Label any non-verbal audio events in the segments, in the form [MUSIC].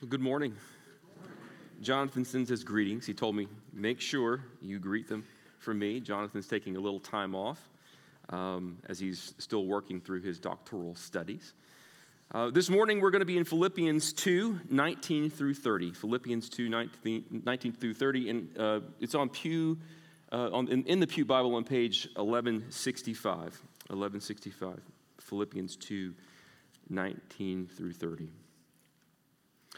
Well, good morning. Jonathan sends his greetings. He told me, make sure you greet them for me. Jonathan's taking a little time off um, as he's still working through his doctoral studies. Uh, this morning, we're going to be in Philippians 2 19 through 30. Philippians 2 19, 19 through 30. And uh, it's on Pew, uh, on, in, in the Pew Bible on page 1165. 1165. Philippians 2 19 through 30.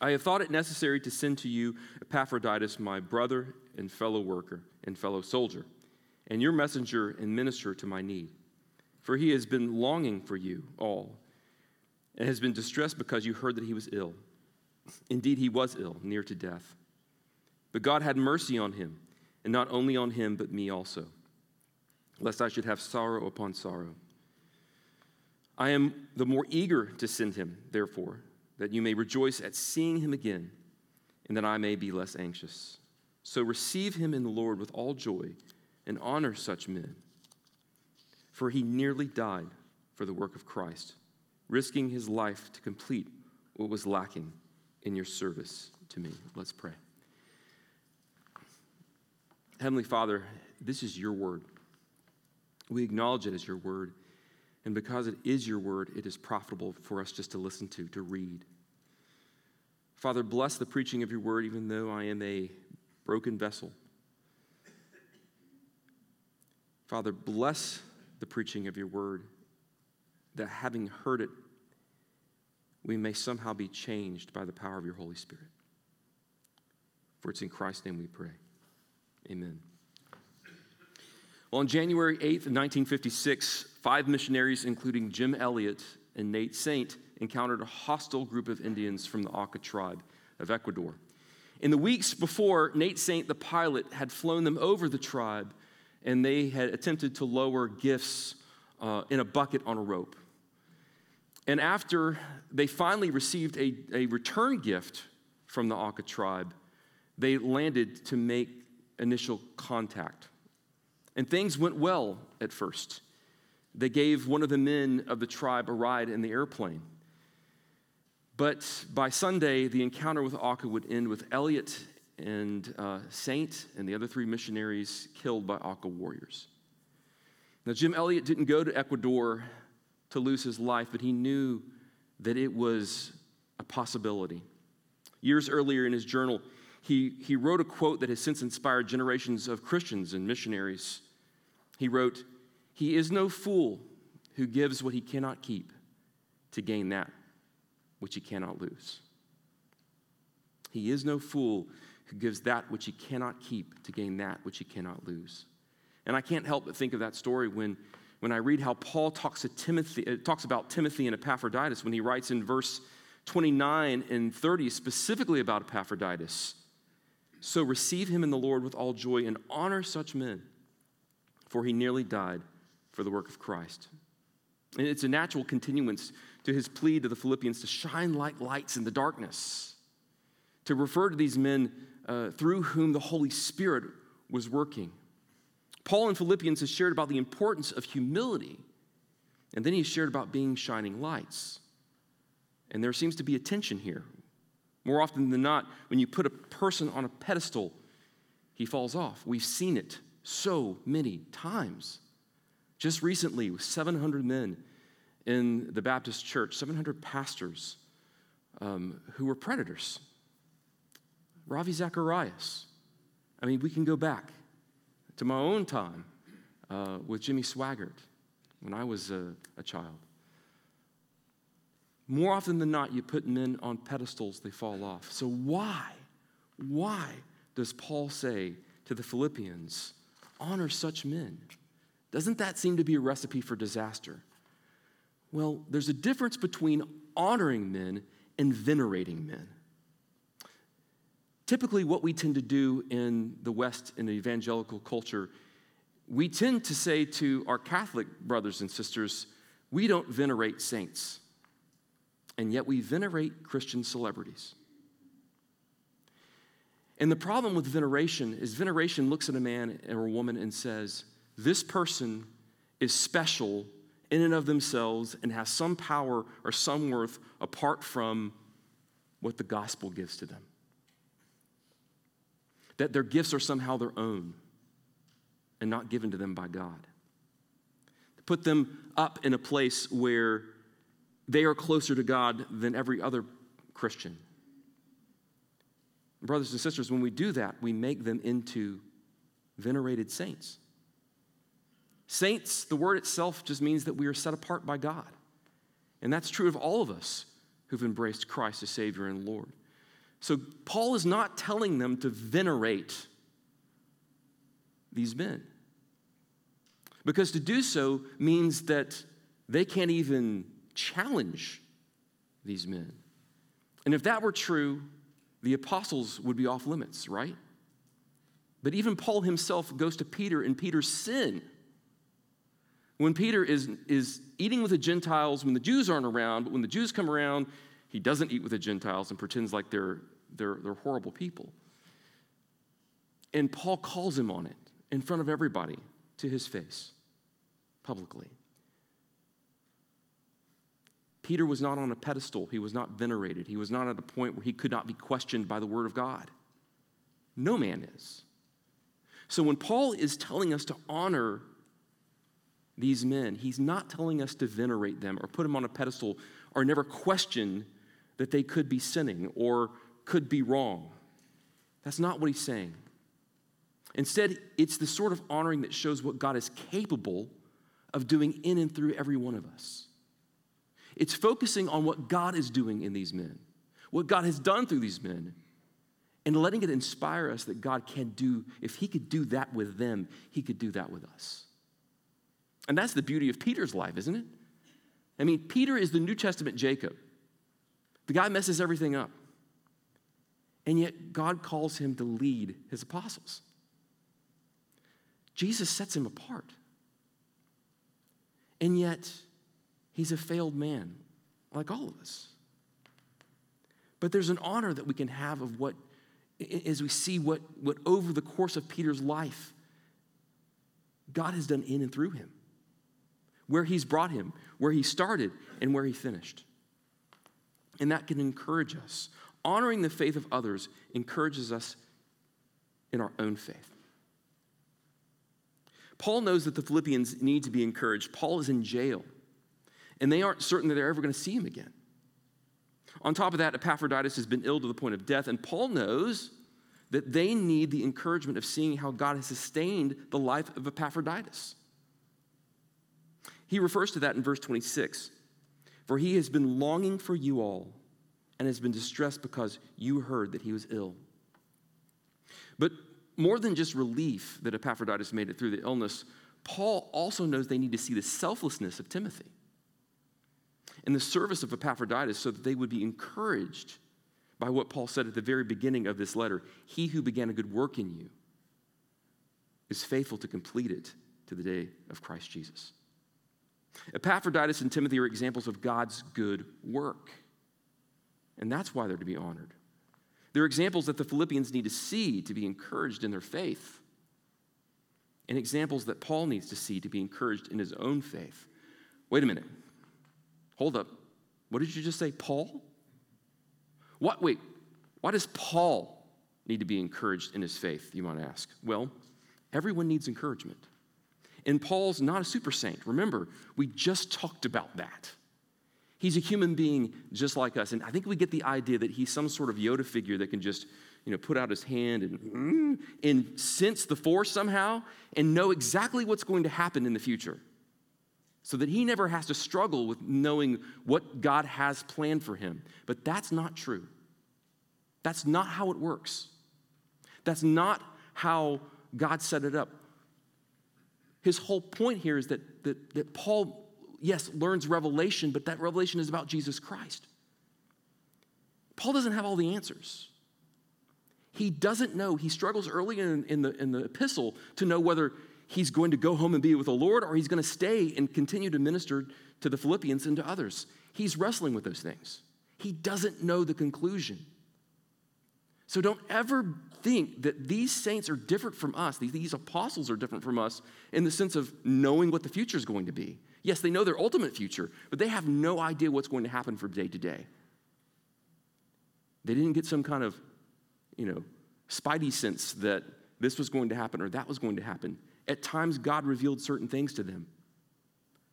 I have thought it necessary to send to you Epaphroditus, my brother and fellow worker and fellow soldier, and your messenger and minister to my need. For he has been longing for you all, and has been distressed because you heard that he was ill. Indeed, he was ill, near to death. But God had mercy on him, and not only on him, but me also, lest I should have sorrow upon sorrow. I am the more eager to send him, therefore that you may rejoice at seeing him again, and that I may be less anxious. So receive him in the Lord with all joy and honor such men. For he nearly died for the work of Christ, risking his life to complete what was lacking in your service to me. Let's pray. Heavenly Father, this is your word. We acknowledge it as your word. And because it is your word, it is profitable for us just to listen to, to read. Father, bless the preaching of your word, even though I am a broken vessel. Father, bless the preaching of your word, that having heard it, we may somehow be changed by the power of your Holy Spirit. For it's in Christ's name we pray. Amen. Well, on January 8th, 1956, five missionaries, including Jim Elliot and Nate Saint, encountered a hostile group of Indians from the Auca tribe of Ecuador. In the weeks before, Nate Saint, the pilot, had flown them over the tribe and they had attempted to lower gifts uh, in a bucket on a rope. And after they finally received a, a return gift from the Auca tribe, they landed to make initial contact. And things went well at first. They gave one of the men of the tribe a ride in the airplane. But by Sunday, the encounter with Auca would end with Elliot and uh, Saint and the other three missionaries killed by Auca warriors. Now, Jim Elliot didn't go to Ecuador to lose his life, but he knew that it was a possibility. Years earlier in his journal, he, he wrote a quote that has since inspired generations of Christians and missionaries. He wrote, He is no fool who gives what he cannot keep to gain that which he cannot lose. He is no fool who gives that which he cannot keep to gain that which he cannot lose. And I can't help but think of that story when, when I read how Paul talks, to Timothy, uh, talks about Timothy and Epaphroditus when he writes in verse 29 and 30 specifically about Epaphroditus. So receive him in the Lord with all joy and honor such men, for he nearly died for the work of Christ. And it's a natural continuance to his plea to the Philippians to shine like lights in the darkness, to refer to these men uh, through whom the Holy Spirit was working. Paul in Philippians has shared about the importance of humility, and then he shared about being shining lights. And there seems to be a tension here. More often than not, when you put a person on a pedestal, he falls off. We've seen it so many times. Just recently, 700 men in the Baptist church, 700 pastors um, who were predators. Ravi Zacharias. I mean, we can go back to my own time uh, with Jimmy Swaggart when I was a, a child. More often than not, you put men on pedestals, they fall off. So, why, why does Paul say to the Philippians, honor such men? Doesn't that seem to be a recipe for disaster? Well, there's a difference between honoring men and venerating men. Typically, what we tend to do in the West, in the evangelical culture, we tend to say to our Catholic brothers and sisters, we don't venerate saints, and yet we venerate Christian celebrities. And the problem with veneration is veneration looks at a man or a woman and says, This person is special in and of themselves and has some power or some worth apart from what the gospel gives to them that their gifts are somehow their own and not given to them by God. Put them up in a place where they are closer to God than every other Christian. Brothers and sisters, when we do that, we make them into venerated saints. Saints, the word itself just means that we are set apart by God. And that's true of all of us who've embraced Christ as Savior and Lord. So Paul is not telling them to venerate these men. Because to do so means that they can't even challenge these men. And if that were true, the apostles would be off limits, right? But even Paul himself goes to Peter in Peter's sin. When Peter is, is eating with the Gentiles, when the Jews aren't around, but when the Jews come around, he doesn't eat with the Gentiles and pretends like they're, they're, they're horrible people. And Paul calls him on it in front of everybody to his face, publicly. Peter was not on a pedestal. He was not venerated. He was not at a point where he could not be questioned by the word of God. No man is. So when Paul is telling us to honor these men, he's not telling us to venerate them or put them on a pedestal or never question that they could be sinning or could be wrong. That's not what he's saying. Instead, it's the sort of honoring that shows what God is capable of doing in and through every one of us. It's focusing on what God is doing in these men, what God has done through these men, and letting it inspire us that God can do, if He could do that with them, He could do that with us. And that's the beauty of Peter's life, isn't it? I mean, Peter is the New Testament Jacob. The guy messes everything up. And yet, God calls him to lead his apostles. Jesus sets him apart. And yet, he's a failed man, like all of us. But there's an honor that we can have of what, as we see what, what over the course of Peter's life, God has done in and through him, where he's brought him, where he started, and where he finished. And that can encourage us. Honoring the faith of others encourages us in our own faith. Paul knows that the Philippians need to be encouraged. Paul is in jail, and they aren't certain that they're ever going to see him again. On top of that, Epaphroditus has been ill to the point of death, and Paul knows that they need the encouragement of seeing how God has sustained the life of Epaphroditus. He refers to that in verse 26 For he has been longing for you all and has been distressed because you heard that he was ill. But more than just relief that Epaphroditus made it through the illness, Paul also knows they need to see the selflessness of Timothy and the service of Epaphroditus so that they would be encouraged by what Paul said at the very beginning of this letter He who began a good work in you is faithful to complete it to the day of Christ Jesus. Epaphroditus and Timothy are examples of God's good work. And that's why they're to be honored. They're examples that the Philippians need to see to be encouraged in their faith, and examples that Paul needs to see to be encouraged in his own faith. Wait a minute. Hold up. What did you just say, Paul? What, wait, why does Paul need to be encouraged in his faith, you might ask? Well, everyone needs encouragement. And Paul's not a super saint. Remember, we just talked about that. He's a human being just like us. And I think we get the idea that he's some sort of Yoda figure that can just, you know, put out his hand and, mm, and sense the force somehow and know exactly what's going to happen in the future. So that he never has to struggle with knowing what God has planned for him. But that's not true. That's not how it works. That's not how God set it up. His whole point here is that, that, that Paul yes, learns revelation, but that revelation is about Jesus Christ. Paul doesn't have all the answers. He doesn't know. He struggles early in, in, the, in the epistle to know whether he's going to go home and be with the Lord or he's going to stay and continue to minister to the Philippians and to others. He's wrestling with those things. He doesn't know the conclusion. So don't ever think that these saints are different from us. These, apostles are different from us in the sense of knowing what the future is going to be. Yes, they know their ultimate future, but they have no idea what's going to happen from day to day. They didn't get some kind of, you know, spidey sense that this was going to happen or that was going to happen. At times, God revealed certain things to them,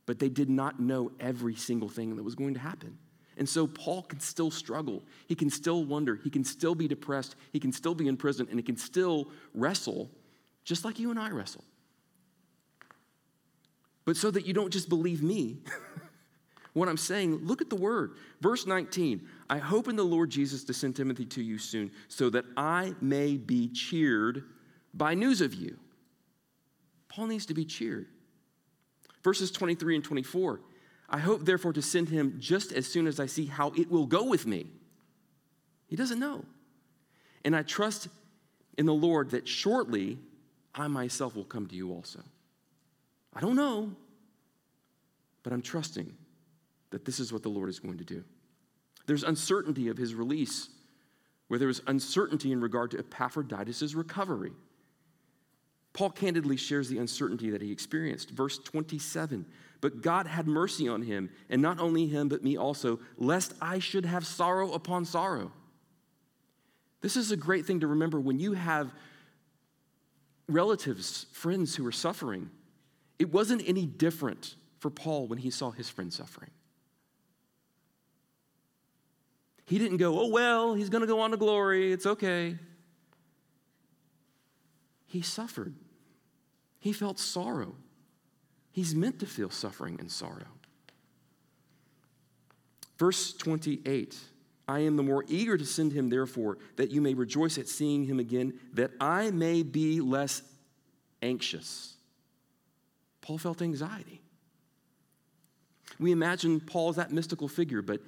but they did not know every single thing that was going to happen. And so Paul can still struggle. He can still wonder. He can still be depressed. He can still be in prison, and he can still wrestle just like you and I wrestle. But so that you don't just believe me, [LAUGHS] what I'm saying, look at the word. Verse 19 I hope in the Lord Jesus to send Timothy to you soon, so that I may be cheered by news of you. Paul needs to be cheered. Verses 23 and 24 I hope, therefore, to send him just as soon as I see how it will go with me. He doesn't know. And I trust in the Lord that shortly I myself will come to you also. I don't know, but I'm trusting that this is what the Lord is going to do. There's uncertainty of his release, where there was uncertainty in regard to Epaphroditus' recovery. Paul candidly shares the uncertainty that he experienced. Verse 27 But God had mercy on him, and not only him, but me also, lest I should have sorrow upon sorrow. This is a great thing to remember when you have relatives, friends who are suffering. It wasn't any different for Paul when he saw his friend suffering. He didn't go, oh, well, he's going to go on to glory. It's okay. He suffered. He felt sorrow. He's meant to feel suffering and sorrow. Verse 28 I am the more eager to send him, therefore, that you may rejoice at seeing him again, that I may be less anxious. Paul felt anxiety. We imagine Paul as that mystical figure, but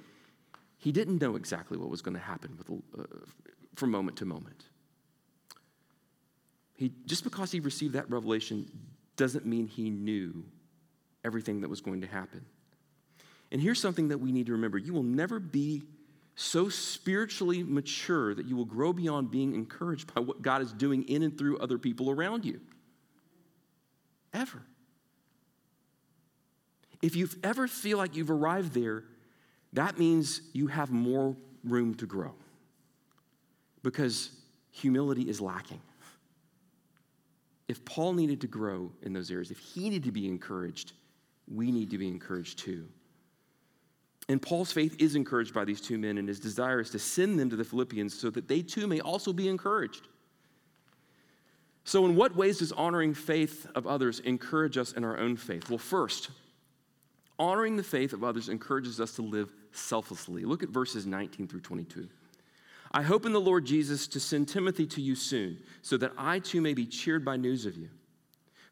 he didn't know exactly what was going to happen with, uh, from moment to moment. He, just because he received that revelation doesn't mean he knew everything that was going to happen. And here's something that we need to remember you will never be so spiritually mature that you will grow beyond being encouraged by what God is doing in and through other people around you. Ever. If you ever feel like you've arrived there, that means you have more room to grow because humility is lacking if Paul needed to grow in those areas, if he needed to be encouraged, we need to be encouraged too. And Paul's faith is encouraged by these two men, and his desire is to send them to the Philippians so that they too may also be encouraged. So, in what ways does honoring faith of others encourage us in our own faith? Well, first, honoring the faith of others encourages us to live selflessly. Look at verses 19 through 22. I hope in the Lord Jesus to send Timothy to you soon, so that I too may be cheered by news of you.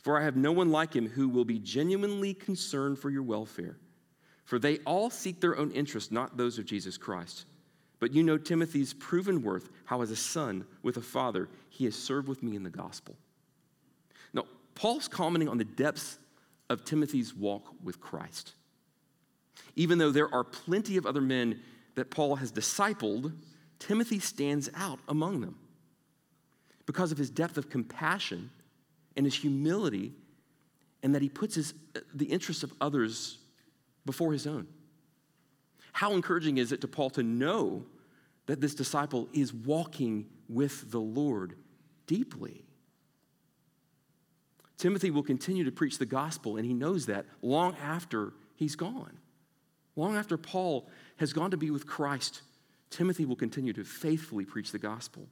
For I have no one like him who will be genuinely concerned for your welfare. For they all seek their own interests, not those of Jesus Christ. But you know Timothy's proven worth, how as a son with a father, he has served with me in the gospel. Now, Paul's commenting on the depths of Timothy's walk with Christ. Even though there are plenty of other men that Paul has discipled Timothy stands out among them because of his depth of compassion and his humility, and that he puts his, the interests of others before his own. How encouraging is it to Paul to know that this disciple is walking with the Lord deeply? Timothy will continue to preach the gospel, and he knows that long after he's gone. Long after Paul has gone to be with Christ Timothy will continue to faithfully preach the gospel.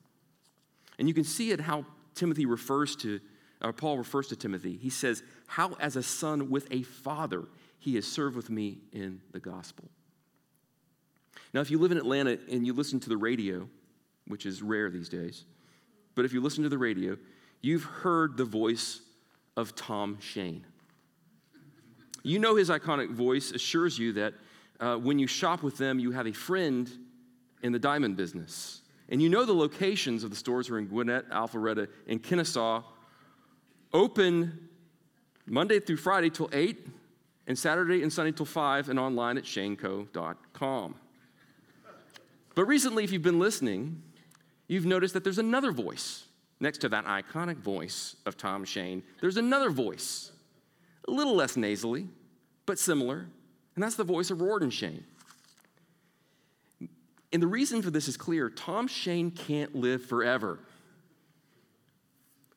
And you can see it how Timothy refers to, or Paul refers to Timothy. He says, How as a son with a father he has served with me in the gospel. Now, if you live in Atlanta and you listen to the radio, which is rare these days, but if you listen to the radio, you've heard the voice of Tom Shane. You know his iconic voice assures you that uh, when you shop with them, you have a friend in the diamond business. And you know the locations of the stores are in Gwinnett, Alpharetta, and Kennesaw. Open Monday through Friday till 8, and Saturday and Sunday till 5, and online at shaneco.com. But recently, if you've been listening, you've noticed that there's another voice next to that iconic voice of Tom Shane. There's another voice, a little less nasally, but similar, and that's the voice of Rorden Shane. And the reason for this is clear Tom Shane can't live forever.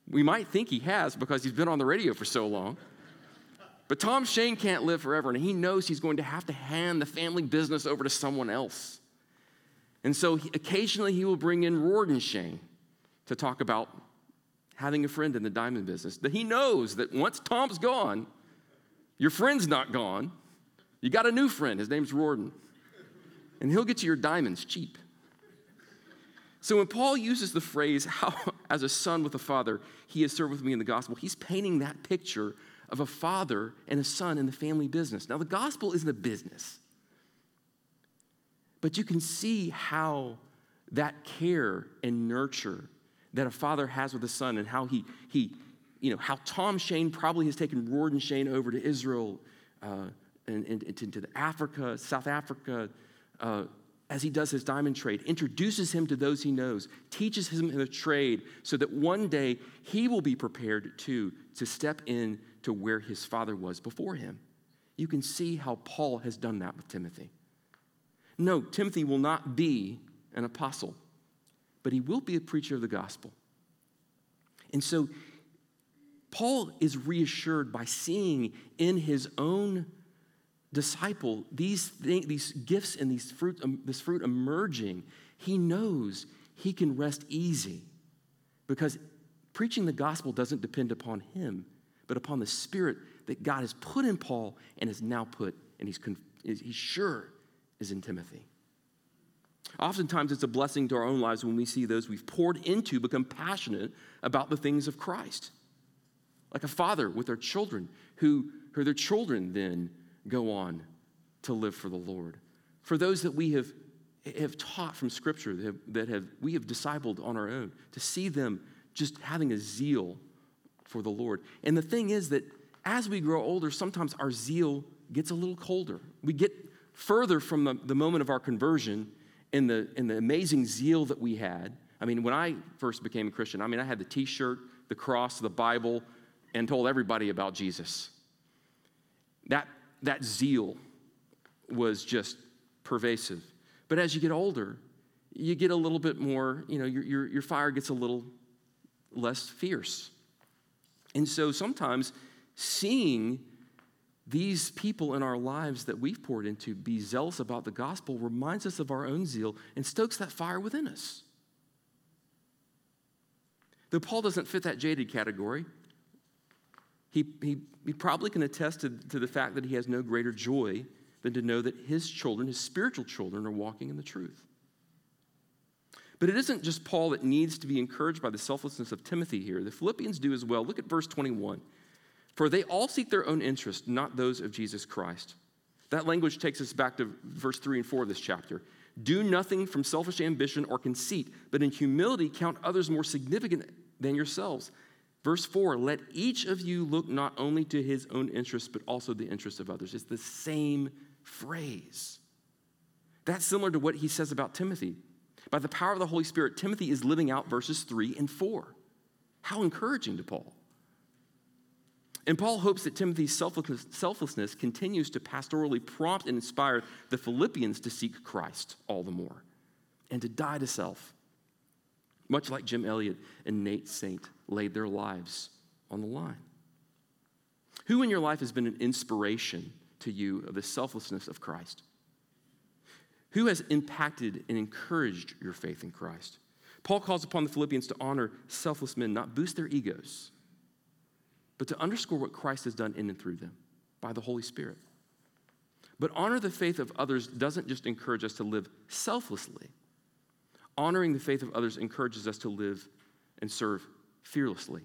We might think he has because he's been on the radio for so long. But Tom Shane can't live forever, and he knows he's going to have to hand the family business over to someone else. And so he, occasionally he will bring in Rorden Shane to talk about having a friend in the diamond business. That he knows that once Tom's gone, your friend's not gone. You got a new friend. His name's Rorden. And he'll get you your diamonds cheap. So when Paul uses the phrase, how as a son with a father, he has served with me in the gospel, he's painting that picture of a father and a son in the family business. Now, the gospel isn't a business, but you can see how that care and nurture that a father has with a son and how he, he you know, how Tom Shane probably has taken Rorden Shane over to Israel uh, and, and, and, to Africa, South Africa, uh, as he does his diamond trade, introduces him to those he knows, teaches him the trade so that one day he will be prepared too to step in to where his father was before him. You can see how Paul has done that with Timothy. No, Timothy will not be an apostle, but he will be a preacher of the gospel. And so Paul is reassured by seeing in his own disciple these, these gifts and these fruit, um, this fruit emerging. He knows he can rest easy because preaching the gospel doesn't depend upon him, but upon the Spirit that God has put in Paul and has now put, and he's, he's sure is in Timothy. Oftentimes, it's a blessing to our own lives when we see those we've poured into become passionate about the things of Christ. Like a father with their children, who, who their children then go on to live for the Lord. For those that we have, have taught from Scripture, that, have, that have, we have discipled on our own, to see them just having a zeal for the Lord. And the thing is that as we grow older, sometimes our zeal gets a little colder. We get further from the, the moment of our conversion in the, in the amazing zeal that we had. I mean, when I first became a Christian, I mean, I had the t shirt, the cross, the Bible, and told everybody about Jesus. That, that zeal was just pervasive. But as you get older, you get a little bit more, you know, your, your, your fire gets a little less fierce. And so sometimes seeing these people in our lives that we've poured into be zealous about the gospel reminds us of our own zeal and stokes that fire within us. Though Paul doesn't fit that jaded category, he, he, he probably can attest to, to the fact that he has no greater joy than to know that his children, his spiritual children, are walking in the truth. But it isn't just Paul that needs to be encouraged by the selflessness of Timothy here. The Philippians do as well. Look at verse 21. For they all seek their own interest, not those of Jesus Christ. That language takes us back to verse 3 and 4 of this chapter. Do nothing from selfish ambition or conceit, but in humility count others more significant than yourselves. Verse 4 Let each of you look not only to his own interests, but also the interests of others. It's the same phrase. That's similar to what he says about Timothy. By the power of the Holy Spirit, Timothy is living out verses 3 and 4. How encouraging to Paul. And Paul hopes that Timothy's selflessness, continues to pastorally prompt and inspire the Philippians to seek Christ all the more and to die to self, much like Jim Elliot and Nate Saint laid their lives on the line. Who in your life has been an inspiration to you of the selflessness of Christ? Who has impacted and encouraged your faith in Christ? Paul calls upon the Philippians to honor selfless men, not boost their egos, but to underscore what Christ has done in and through them by the Holy Spirit. But honor the faith of others doesn't just encourage us to live selflessly. Honoring the faith of others encourages us to live and serve fearlessly.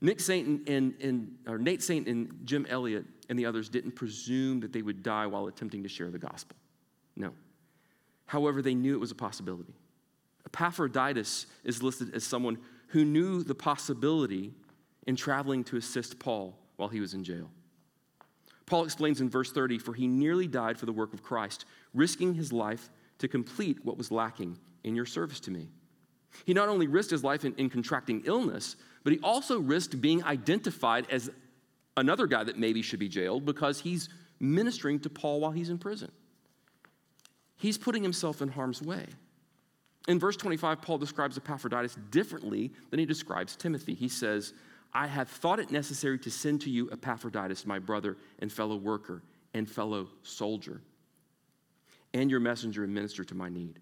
Nick Saint and, and, or Nate Saint and Jim Elliot and the others didn't presume that they would die while attempting to share the gospel. No. However, they knew it was a possibility. Epaphroditus is listed as someone who knew the possibility in traveling to assist Paul while he was in jail. Paul explains in verse 30 For he nearly died for the work of Christ, risking his life to complete what was lacking in your service to me. He not only risked his life in, in contracting illness, but he also risked being identified as another guy that maybe should be jailed because he's ministering to Paul while he's in prison. He's putting himself in harm's way. In verse 25, Paul describes Epaphroditus differently than he describes Timothy. He says, I have thought it necessary to send to you Epaphroditus, my brother and fellow worker and fellow soldier, and your messenger and minister to my need.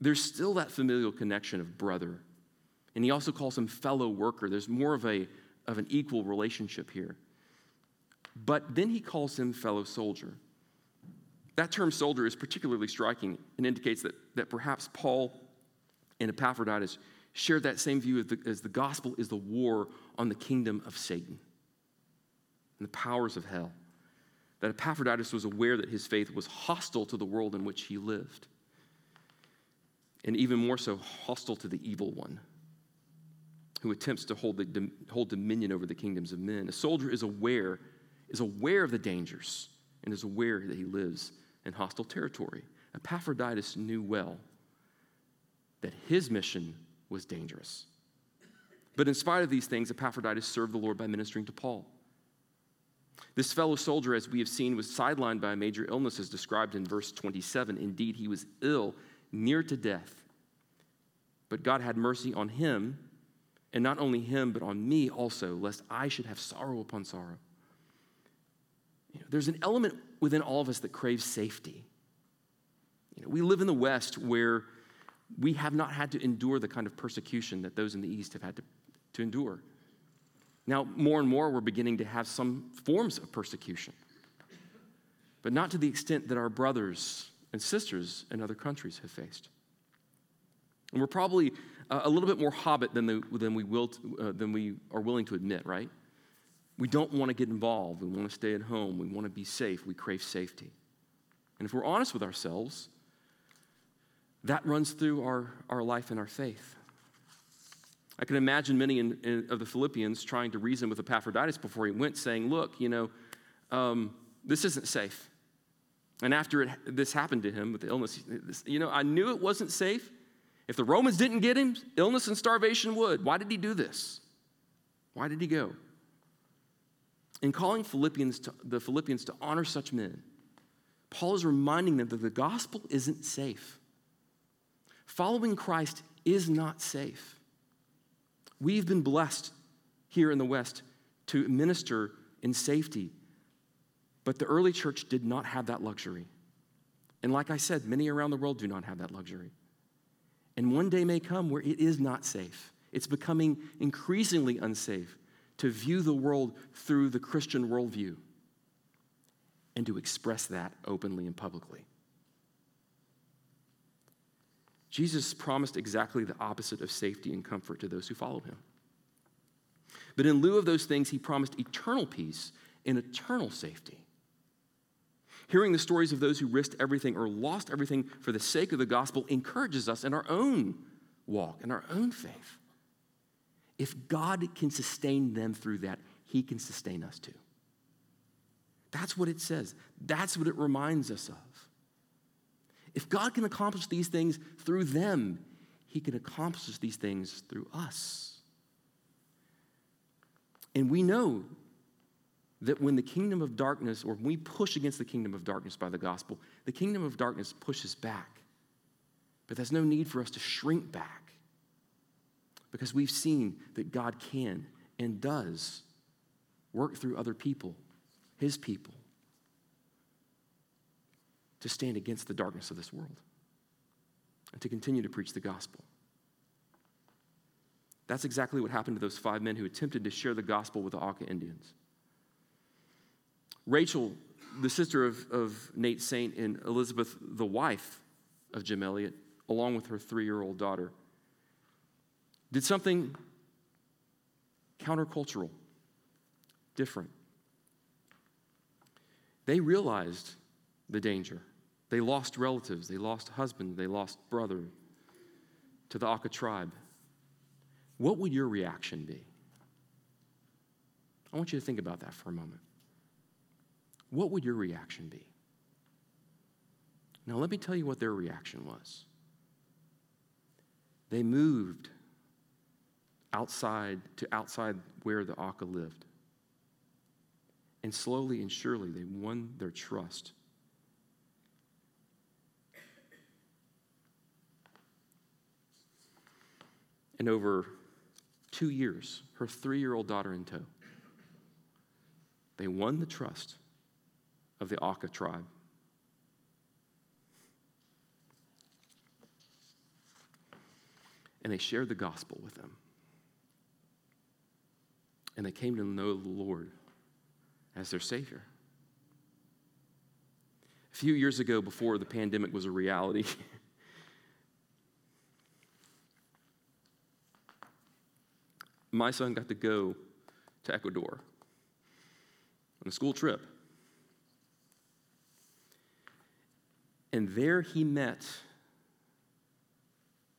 There's still that familial connection of brother. And he also calls him fellow worker. There's more of, a, of an equal relationship here. But then he calls him fellow soldier. That term soldier is particularly striking and indicates that, that perhaps Paul and Epaphroditus shared that same view as the, as the gospel is the war on the kingdom of Satan and the powers of hell. That Epaphroditus was aware that his faith was hostile to the world in which he lived, and even more so, hostile to the evil one who attempts to hold, the, hold dominion over the kingdoms of men. A soldier is aware, is aware of the dangers and is aware that he lives in hostile territory. Epaphroditus knew well that his mission was dangerous. But in spite of these things, Epaphroditus served the Lord by ministering to Paul. This fellow soldier, as we have seen, was sidelined by a major illness, as described in verse 27. Indeed, he was ill, near to death. But God had mercy on him, and not only him, but on me also, lest I should have sorrow upon sorrow. You know, there's an element within all of us that craves safety. You know, we live in the West where we have not had to endure the kind of persecution that those in the East have had to, to endure. Now, more and more, we're beginning to have some forms of persecution, but not to the extent that our brothers and sisters in other countries have faced. And we're probably a little bit more hobbit than, the, than, we will, uh, than we are willing to admit, right? We don't want to get involved. We want to stay at home. We want to be safe. We crave safety. And if we're honest with ourselves, that runs through our, our life and our faith. I can imagine many in, in, of the Philippians trying to reason with Epaphroditus before he went, saying, Look, you know, um, this isn't safe. And after it, this happened to him with the illness, you know, I knew it wasn't safe. If the Romans didn't get him, illness and starvation would. Why did he do this? Why did he go? In calling Philippians to, the Philippians to honor such men, Paul is reminding them that the gospel isn't safe. Following Christ is not safe. We've been blessed here in the West to minister in safety, but the early church did not have that luxury. And like I said, many around the world do not have that luxury. And one day may come where it is not safe. It's becoming increasingly unsafe to view the world through the Christian worldview and to express that openly and publicly. Jesus promised exactly the opposite of safety and comfort to those who followed him. But in lieu of those things, he promised eternal peace and eternal safety. Hearing the stories of those who risked everything or lost everything for the sake of the gospel encourages us in our own walk, in our own faith. If God can sustain them through that, he can sustain us too. That's what it says. That's what it reminds us of. If God can accomplish these things through them, He can accomplish these things through us. And we know that when the kingdom of darkness, or when we push against the kingdom of darkness by the gospel, the kingdom of darkness pushes back. But there's no need for us to shrink back because we've seen that God can and does work through other people, His people, to stand against the darkness of this world and to continue to preach the gospel. That's exactly what happened to those five men who attempted to share the gospel with the Auca Indians. Rachel, the sister of, of Nate Saint, and Elizabeth, the wife of Jim Elliot, along with her three year old daughter, did something countercultural, different. They realized the danger They lost relatives, they lost husband, they lost brother to the Auca tribe. What would your reaction be? I want you to think about that for a moment. What would your reaction be? Now, let me tell you what their reaction was. They moved outside to outside where the Auca lived. And slowly and surely, they won their trust. And over two years, her three year old daughter in tow, they won the trust of the Auca tribe. And they shared the gospel with them. And they came to know the Lord as their Savior. A few years ago, before the pandemic was a reality, [LAUGHS] my son got to go to Ecuador on a school trip. And there he met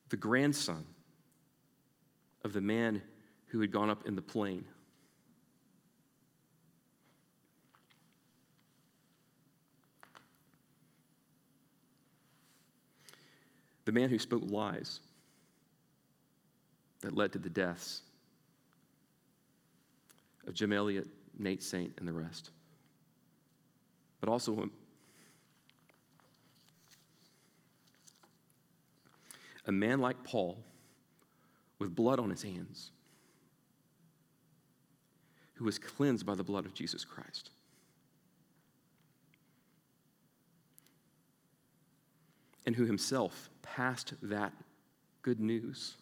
the grandson of the man who had gone up in the plane. The man who spoke lies that led to the deaths of Jim Elliot, Nate Saint, and the rest. But also a man like Paul with blood on his hands who was cleansed by the blood of Jesus Christ. And who himself passed that good news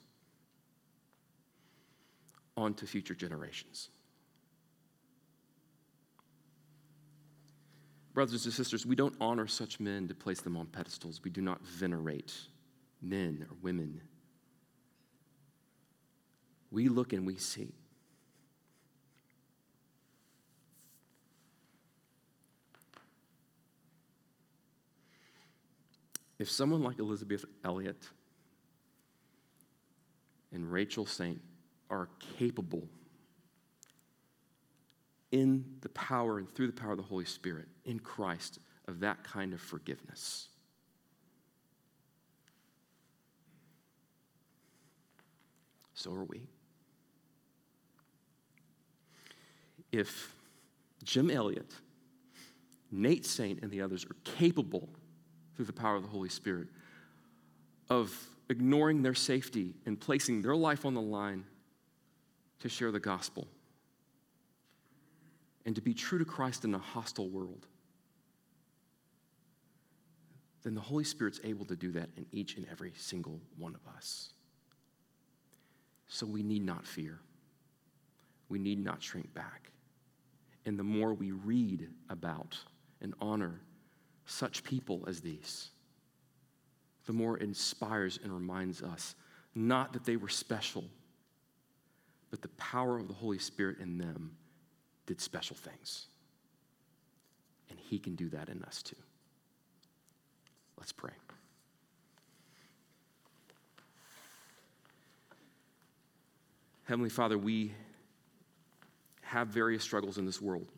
on to future generations. Brothers and sisters, we don't honor such men to place them on pedestals. We do not venerate men or women. We look and we see. If someone like Elizabeth Elliot and Rachel Saint are capable in the power and through the power of the Holy Spirit in Christ of that kind of forgiveness. So are we. If Jim Elliot, Nate Saint, and the others are capable through the power of the Holy Spirit of ignoring their safety and placing their life on the line to share the gospel, and to be true to Christ in a hostile world, then the Holy Spirit's able to do that in each and every single one of us. So we need not fear. We need not shrink back. And the more we read about and honor such people as these, the more it inspires and reminds us not that they were special, but the power of the Holy Spirit in them did special things. And He can do that in us too. Let's pray. Heavenly Father, we have various struggles in this world.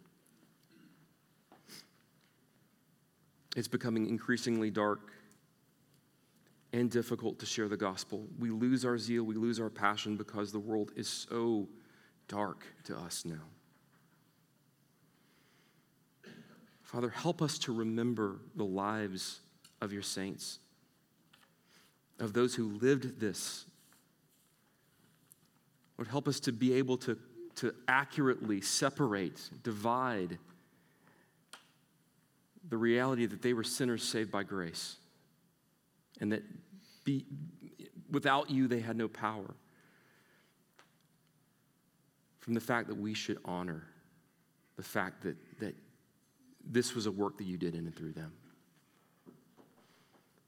It's becoming increasingly dark and difficult to share the gospel. We lose our zeal, we lose our passion because the world is so dark to us now. Father, help us to remember the lives of your saints, of those who lived this. Lord, help us to be able to, to accurately separate, divide the reality that they were sinners saved by grace and that be, without you they had no power. From the fact that we should honor the fact that, that this was a work that you did in and through them.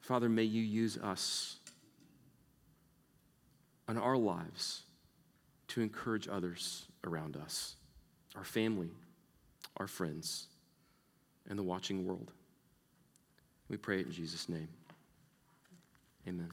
Father, may you use us in our lives to encourage others around us, our family, our friends, and the watching world. We pray it in Jesus' name. Amen.